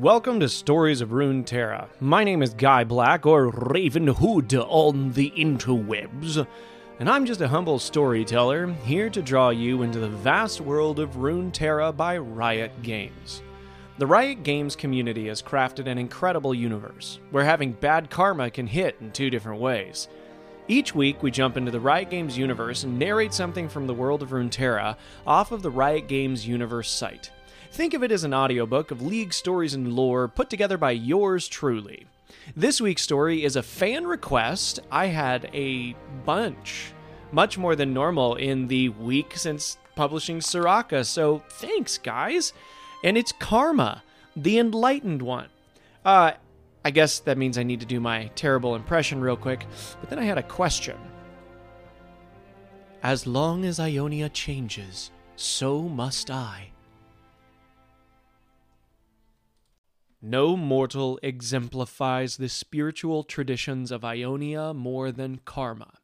Welcome to Stories of Runeterra. My name is Guy Black, or Raven Hood on the interwebs, and I'm just a humble storyteller here to draw you into the vast world of Runeterra by Riot Games. The Riot Games community has crafted an incredible universe, where having bad karma can hit in two different ways. Each week, we jump into the Riot Games universe and narrate something from the world of Runeterra off of the Riot Games universe site. Think of it as an audiobook of League stories and lore put together by yours truly. This week's story is a fan request. I had a bunch, much more than normal, in the week since publishing Soraka, so thanks, guys. And it's Karma, the enlightened one. Uh, I guess that means I need to do my terrible impression real quick, but then I had a question. As long as Ionia changes, so must I. No mortal exemplifies the spiritual traditions of Ionia more than Karma.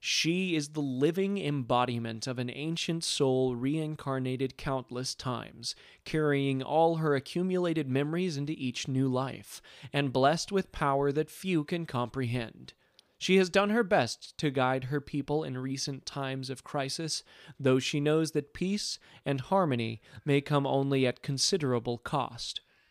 She is the living embodiment of an ancient soul reincarnated countless times, carrying all her accumulated memories into each new life, and blessed with power that few can comprehend. She has done her best to guide her people in recent times of crisis, though she knows that peace and harmony may come only at considerable cost,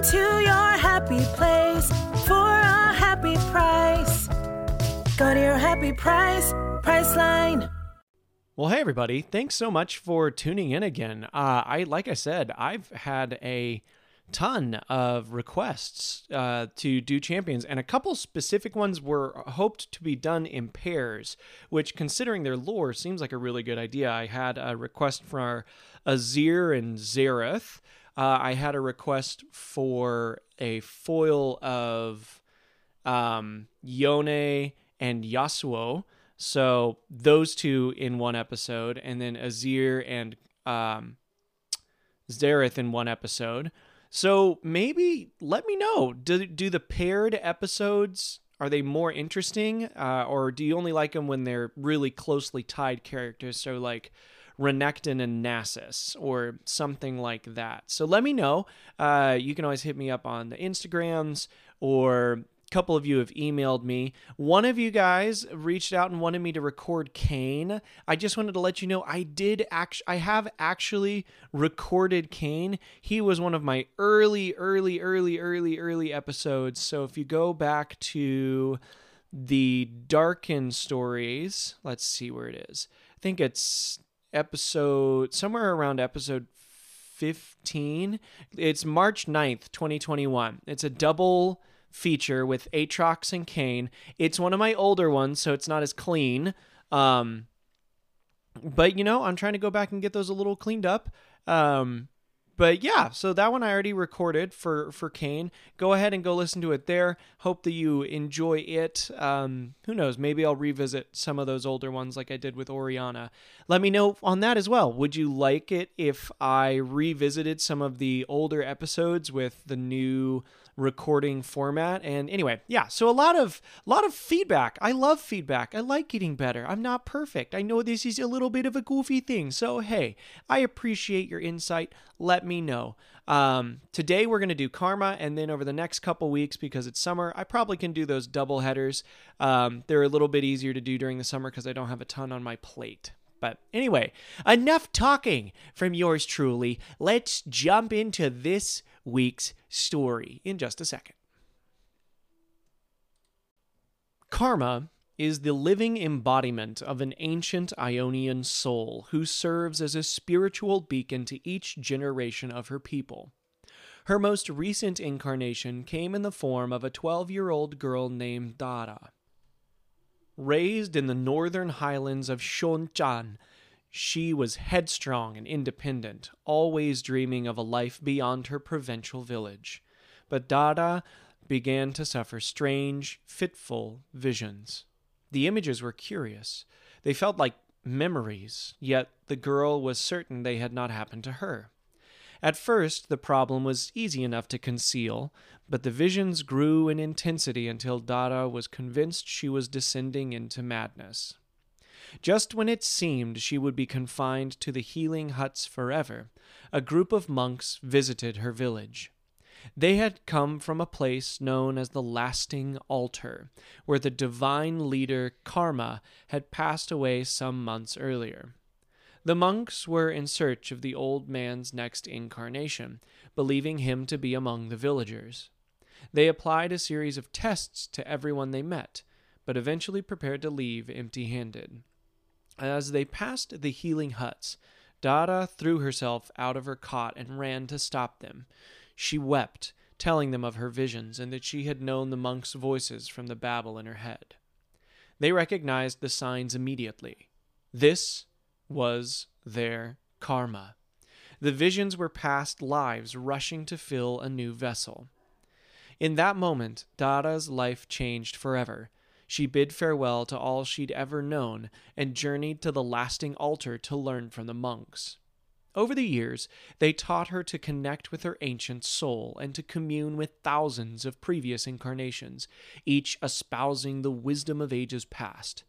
Go to your happy place for a happy price. Go to your happy price, Priceline. Well, hey everybody! Thanks so much for tuning in again. Uh, I like I said, I've had a ton of requests uh, to do champions, and a couple specific ones were hoped to be done in pairs. Which, considering their lore, seems like a really good idea. I had a request for Azir and Xerath. Uh, I had a request for a foil of um, Yone and Yasuo. So those two in one episode, and then Azir and um, Xerath in one episode. So maybe let me know. Do do the paired episodes are they more interesting, uh, or do you only like them when they're really closely tied characters? So like Renekton and Nasus or something like that. So let me know. Uh, you can always hit me up on the Instagrams or a couple of you have emailed me. One of you guys reached out and wanted me to record Kayn. I just wanted to let you know I did actually I have actually recorded Kayn. He was one of my early early early early early episodes. So if you go back to the Darkin stories, let's see where it is. I think it's episode somewhere around episode 15. It's March 9th, 2021. It's a double feature with Aatrox and Kayn. It's one of my older ones, so it's not as clean. Um, but you know, I'm trying to go back and get those a little cleaned up. Um, but yeah, so that one I already recorded for for Kayn. Go ahead and go listen to it there. Hope that you enjoy it. Um, who knows? Maybe I'll revisit some of those older ones like I did with Orianna. Let me know on that as well. Would you like it if I revisited some of the older episodes with the new recording format. And anyway yeah so a lot of a lot of feedback. I love feedback. I like getting better. I'm not perfect. I know this is a little bit of a goofy thing. So hey i appreciate your insight. Let me know. Um, today we're going to do karma and then over the next couple weeks because it's summer i probably can do those double headers. Um, they're a little bit easier to do during the summer because i don't have a ton on my plate. But anyway, enough talking from yours truly. Let's jump into this week's story in just a second. Karma is the living embodiment of an ancient Ionian soul who serves as a spiritual beacon to each generation of her people. Her most recent incarnation came in the form of a 12 year old girl named Dara. Raised in the northern highlands of Shonchan, she was headstrong and independent, always dreaming of a life beyond her provincial village. but Dara began to suffer strange, fitful visions. The images were curious. They felt like memories, yet the girl was certain they had not happened to her. At first, the problem was easy enough to conceal, but the visions grew in intensity until Dara was convinced she was descending into madness. Just when it seemed she would be confined to the healing huts forever, a group of monks visited her village. They had come from a place known as the Lasting Altar, where the divine leader Karma had passed away some months earlier. The monks were in search of the old man's next incarnation, believing him to be among the villagers. They applied a series of tests to everyone they met, but eventually prepared to leave empty handed. As they passed the healing huts, Dara threw herself out of her cot and ran to stop them. She wept, telling them of her visions and that she had known the monks' voices from the babble in her head. They recognized the signs immediately. This was their karma. The visions were past lives rushing to fill a new vessel. In that moment, Dara's life changed forever. She bid farewell to all she'd ever known and journeyed to the lasting altar to learn from the monks. Over the years, they taught her to connect with her ancient soul and to commune with thousands of previous incarnations, each espousing the wisdom of ages past.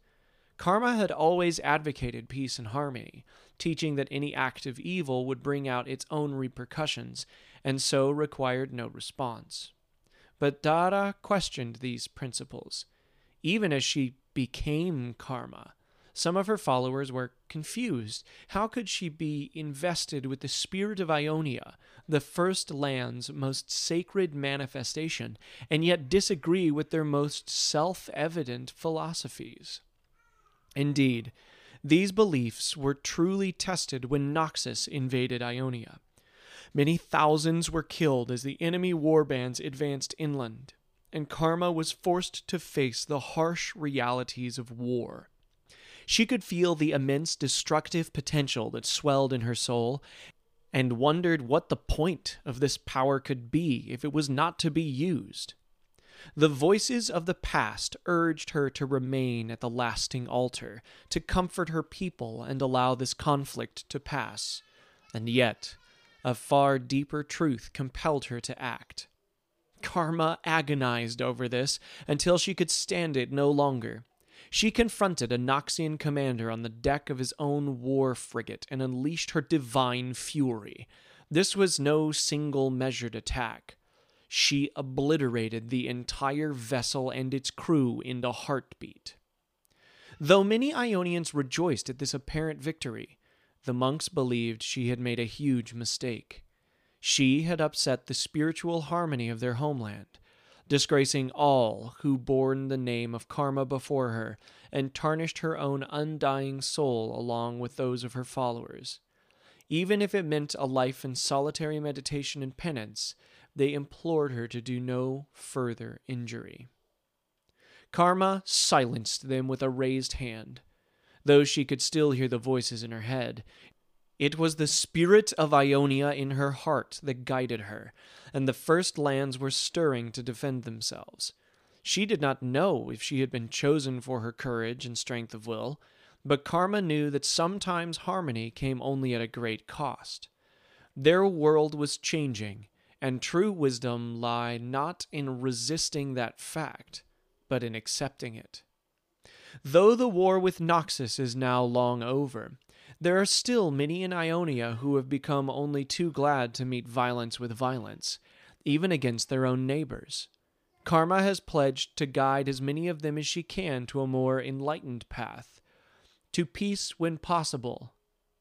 Karma had always advocated peace and harmony, teaching that any act of evil would bring out its own repercussions, and so required no response. But Dara questioned these principles. Even as she became Karma, some of her followers were confused. How could she be invested with the spirit of Ionia, the first land's most sacred manifestation, and yet disagree with their most self evident philosophies? Indeed, these beliefs were truly tested when Noxus invaded Ionia. Many thousands were killed as the enemy warbands advanced inland, and Karma was forced to face the harsh realities of war. She could feel the immense destructive potential that swelled in her soul, and wondered what the point of this power could be if it was not to be used. The voices of the past urged her to remain at the lasting altar, to comfort her people and allow this conflict to pass. And yet, a far deeper truth compelled her to act. Karma agonized over this until she could stand it no longer. She confronted a Noxian commander on the deck of his own war frigate and unleashed her divine fury. This was no single measured attack she obliterated the entire vessel and its crew in a heartbeat. Though many Ionians rejoiced at this apparent victory, the monks believed she had made a huge mistake. She had upset the spiritual harmony of their homeland, disgracing all who borne the name of Karma before her, and tarnished her own undying soul along with those of her followers. Even if it meant a life in solitary meditation and penance, they implored her to do no further injury. Karma silenced them with a raised hand, though she could still hear the voices in her head. It was the spirit of Ionia in her heart that guided her, and the first lands were stirring to defend themselves. She did not know if she had been chosen for her courage and strength of will, but Karma knew that sometimes harmony came only at a great cost. Their world was changing, and true wisdom lie not in resisting that fact, but in accepting it. Though the war with Noxus is now long over, there are still many in Ionia who have become only too glad to meet violence with violence, even against their own neighbors. Karma has pledged to guide as many of them as she can to a more enlightened path, to peace when possible,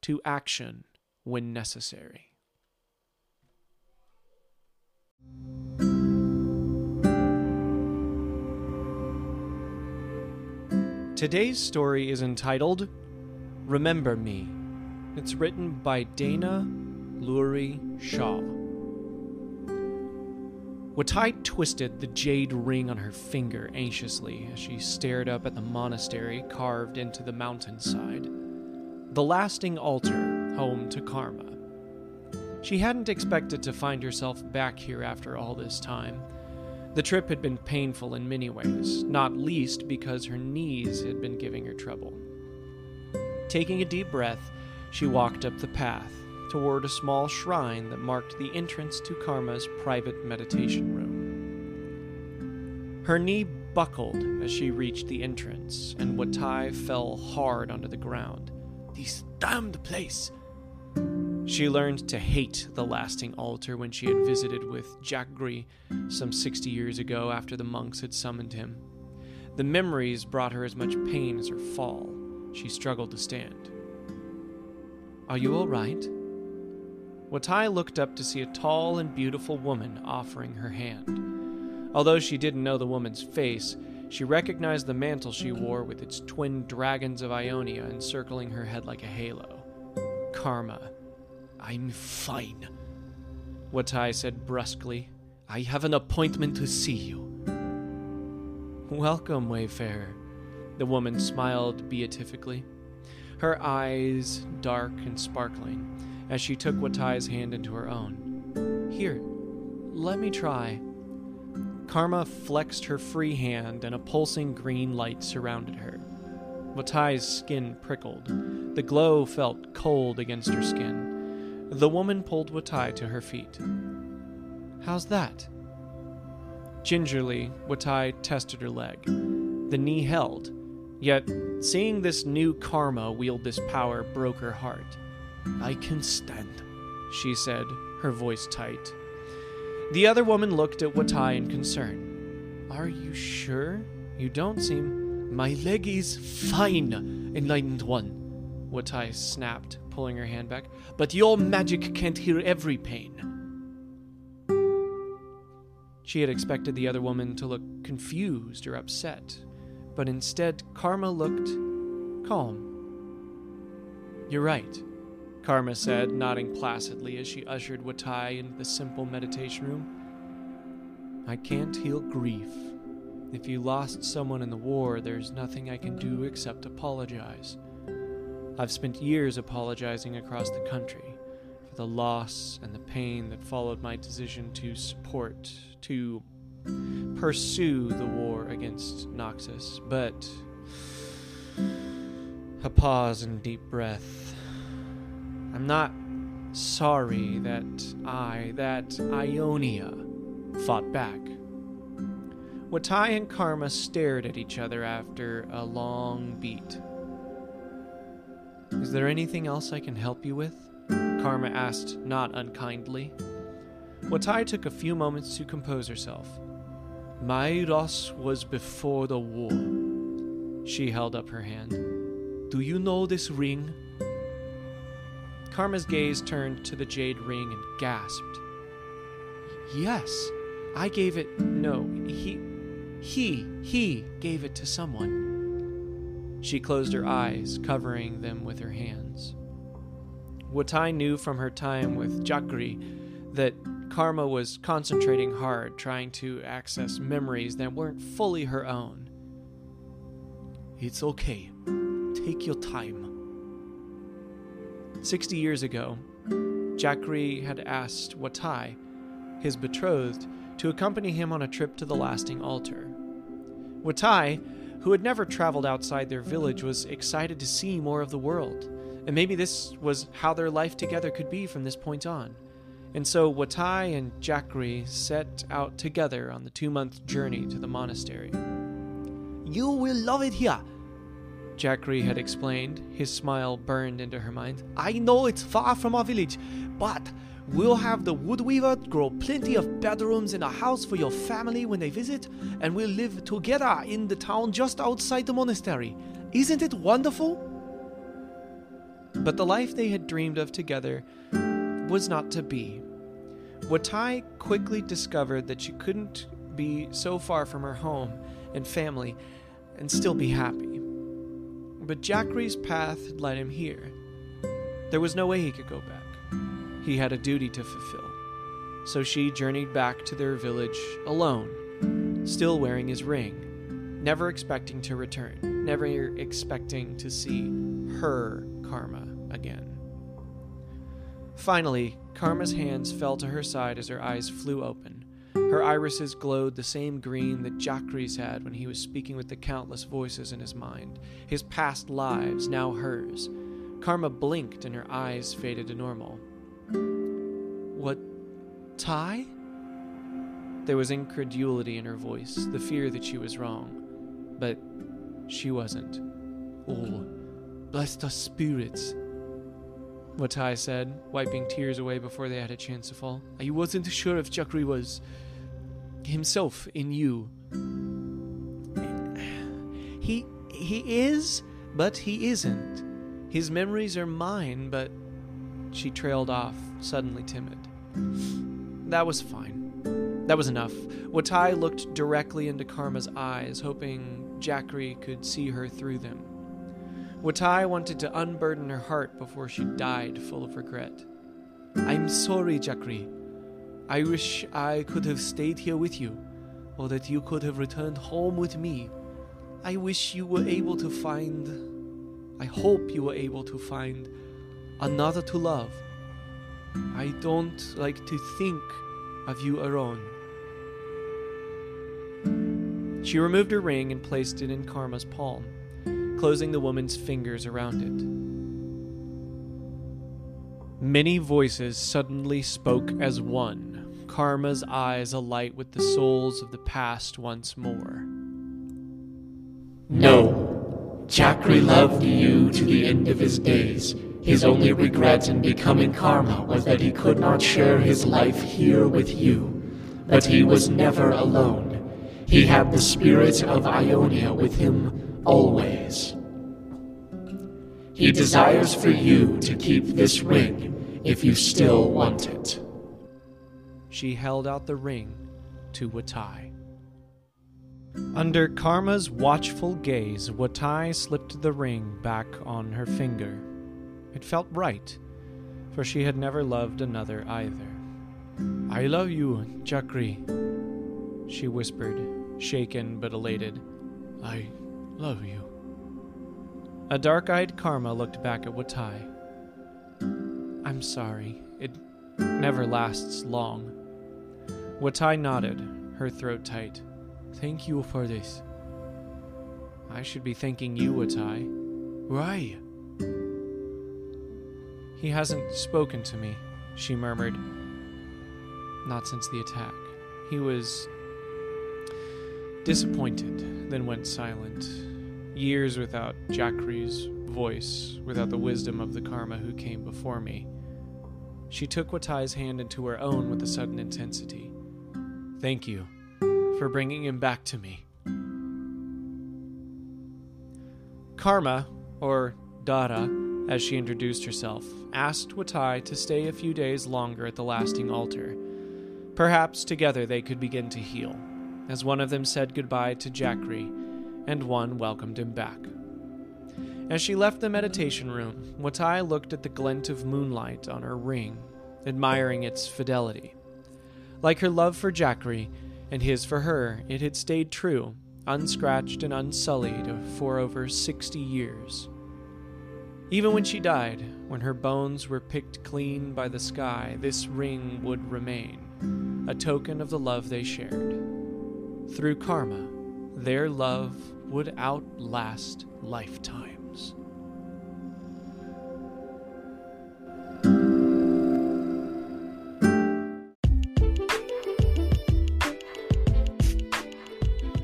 to action when necessary. Today's story is entitled Remember Me. It's written by Dana Luery Shaw. Watai twisted the jade ring on her finger anxiously as she stared up at the monastery carved into the mountainside, the lasting altar home to Karma. She hadn't expected to find herself back here after all this time. The trip had been painful in many ways, not least because her knees had been giving her trouble. Taking a deep breath, she walked up the path toward a small shrine that marked the entrance to Karma's private meditation room. Her knee buckled as she reached the entrance, and Watai fell hard onto the ground. This damned place! She learned to hate the lasting altar when she had visited with Jakri some 60 years ago after the monks had summoned him. The memories brought her as much pain as her fall. She struggled to stand. Are you all right? Watai looked up to see a tall and beautiful woman offering her hand. Although she didn't know the woman's face, she recognized the mantle she wore with its twin dragons of Ionia encircling her head like a halo. Karma. I'm fine. Watai said brusquely. I have an appointment to see you. Welcome, Wayfarer. The woman smiled beatifically, her eyes dark and sparkling as she took Watai's hand into her own. Here, let me try. Karma flexed her free hand, and a pulsing green light surrounded her. Watai's skin prickled. The glow felt cold against her skin. The woman pulled Watai to her feet. How's that? Gingerly, Watai tested her leg. The knee held, yet seeing this new karma wield this power broke her heart. I can stand, she said, her voice tight. The other woman looked at Watai in concern. Are you sure? You don't seem. My leg is fine, enlightened one, Watai snapped, pulling her hand back. But your magic can't heal every pain. She had expected the other woman to look confused or upset, but instead, Karma looked calm. You're right. Karma said, nodding placidly as she ushered Watai into the simple meditation room. I can't heal grief. If you lost someone in the war, there's nothing I can do except apologize. I've spent years apologizing across the country for the loss and the pain that followed my decision to support, to pursue the war against Noxus. But. A pause and deep breath. I'm not sorry that I, that Ionia, fought back. Watai and Karma stared at each other after a long beat. Is there anything else I can help you with? Karma asked, not unkindly. Watai took a few moments to compose herself. My loss was before the war. She held up her hand. Do you know this ring? Karma's gaze turned to the jade ring and gasped. Yes, I gave it. No, he. He. He gave it to someone. She closed her eyes, covering them with her hands. Watai knew from her time with Jakri that Karma was concentrating hard, trying to access memories that weren't fully her own. It's okay. Take your time. Sixty years ago, Jakri had asked Watai, his betrothed, to accompany him on a trip to the lasting altar. Watai, who had never traveled outside their village, was excited to see more of the world, and maybe this was how their life together could be from this point on. And so Watai and Jakri set out together on the two month journey to the monastery. You will love it here, Jakri had explained. His smile burned into her mind. I know it's far from our village, but we'll have the woodweaver grow plenty of bedrooms and a house for your family when they visit, and we'll live together in the town just outside the monastery. Isn't it wonderful? But the life they had dreamed of together was not to be. Watai quickly discovered that she couldn't be so far from her home and family and still be happy but Jakri's path led him here. There was no way he could go back. He had a duty to fulfill. So she journeyed back to their village alone, still wearing his ring, never expecting to return, never expecting to see her karma again. Finally, Karma's hands fell to her side as her eyes flew open. Her irises glowed the same green that Jakri had when he was speaking with the countless voices in his mind, his past lives, now hers. Karma blinked and her eyes faded to normal. What? Ty? There was incredulity in her voice, the fear that she was wrong. But she wasn't. Oh, bless the spirits, Watai said, wiping tears away before they had a chance to fall. I wasn't sure if Chakri was himself in you. He he is, but he isn't. His memories are mine, but she trailed off, suddenly timid. That was fine. That was enough. Watai looked directly into Karma's eyes, hoping Jackery could see her through them. Watai wanted to unburden her heart before she died full of regret. I'm sorry, Jackery. I wish I could have stayed here with you, or that you could have returned home with me. I wish you were able to find. I hope you were able to find another to love. I don't like to think of you alone. She removed her ring and placed it in Karma's palm, closing the woman's fingers around it. Many voices suddenly spoke as one, Karma's eyes alight with the souls of the past once more. No, Chakri loved you to the end of his days. His only regret in becoming Karma was that he could not share his life here with you. But he was never alone. He had the spirit of Ionia with him always. He desires for you to keep this ring if you still want it. She held out the ring to Watai. Under Karma's watchful gaze, Watai slipped the ring back on her finger. It felt right, for she had never loved another either. I love you, Chakri, she whispered, shaken but elated. I love you. A dark eyed Karma looked back at Watai. I'm sorry. It never lasts long. Watai nodded, her throat tight. Thank you for this. I should be thanking you, Watai. Why? He hasn't spoken to me, she murmured. Not since the attack. He was disappointed, then went silent. Years without Jackery's voice, without the wisdom of the karma who came before me. She took Watai's hand into her own with a sudden intensity. Thank you for bringing him back to me. Karma, or Dara, as she introduced herself, asked Watai to stay a few days longer at the lasting altar. Perhaps together they could begin to heal, as one of them said goodbye to Jackery, and one welcomed him back. As she left the meditation room, Watai looked at the glint of moonlight on her ring, admiring its fidelity. Like her love for Jackery, and his for her, it had stayed true, unscratched and unsullied for over sixty years. Even when she died, when her bones were picked clean by the sky, this ring would remain, a token of the love they shared. Through karma, their love would outlast lifetimes.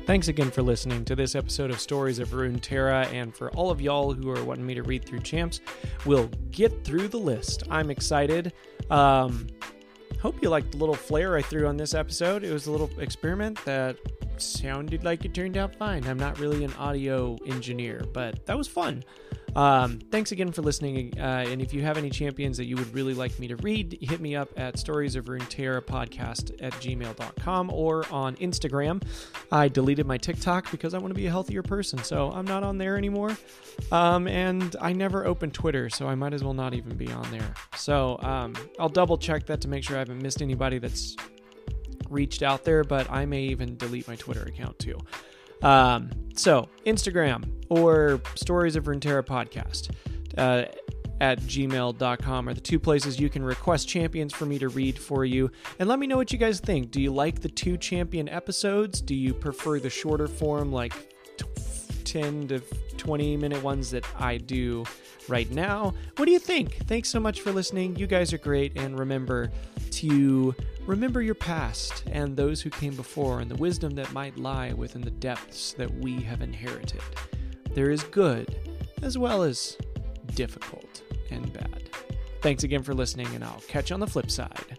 Thanks again for listening to this episode of Stories of Runeterra, and for all of y'all who are wanting me to read through champs, we'll get through the list. I'm excited. Um, hope you liked the little flair I threw on this episode. It was a little experiment that sounded like it turned out fine. I'm not really an audio engineer, but that was fun. Um, thanks again for listening. Uh, and if you have any champions that you would really like me to read, hit me up at stories of Runeterra podcast at gmail.com or on Instagram. I deleted my TikTok because I want to be a healthier person, so I'm not on there anymore. Um, and I never open Twitter, so I might as well not even be on there. So um, I'll double check that to make sure I haven't missed anybody that's reached out there, but I may even delete my Twitter account too. Um, so Instagram or Stories of Runeterra podcast. Uh, at gmail.com are the two places you can request champions for me to read for you. And let me know what you guys think. Do you like the two champion episodes? Do you prefer the shorter form, like 10 to 20 minute ones that I do right now? What do you think? Thanks so much for listening. You guys are great. And remember to remember your past and those who came before and the wisdom that might lie within the depths that we have inherited. There is good as well as difficult and bad. Thanks again for listening, and I'll catch you on the flip side.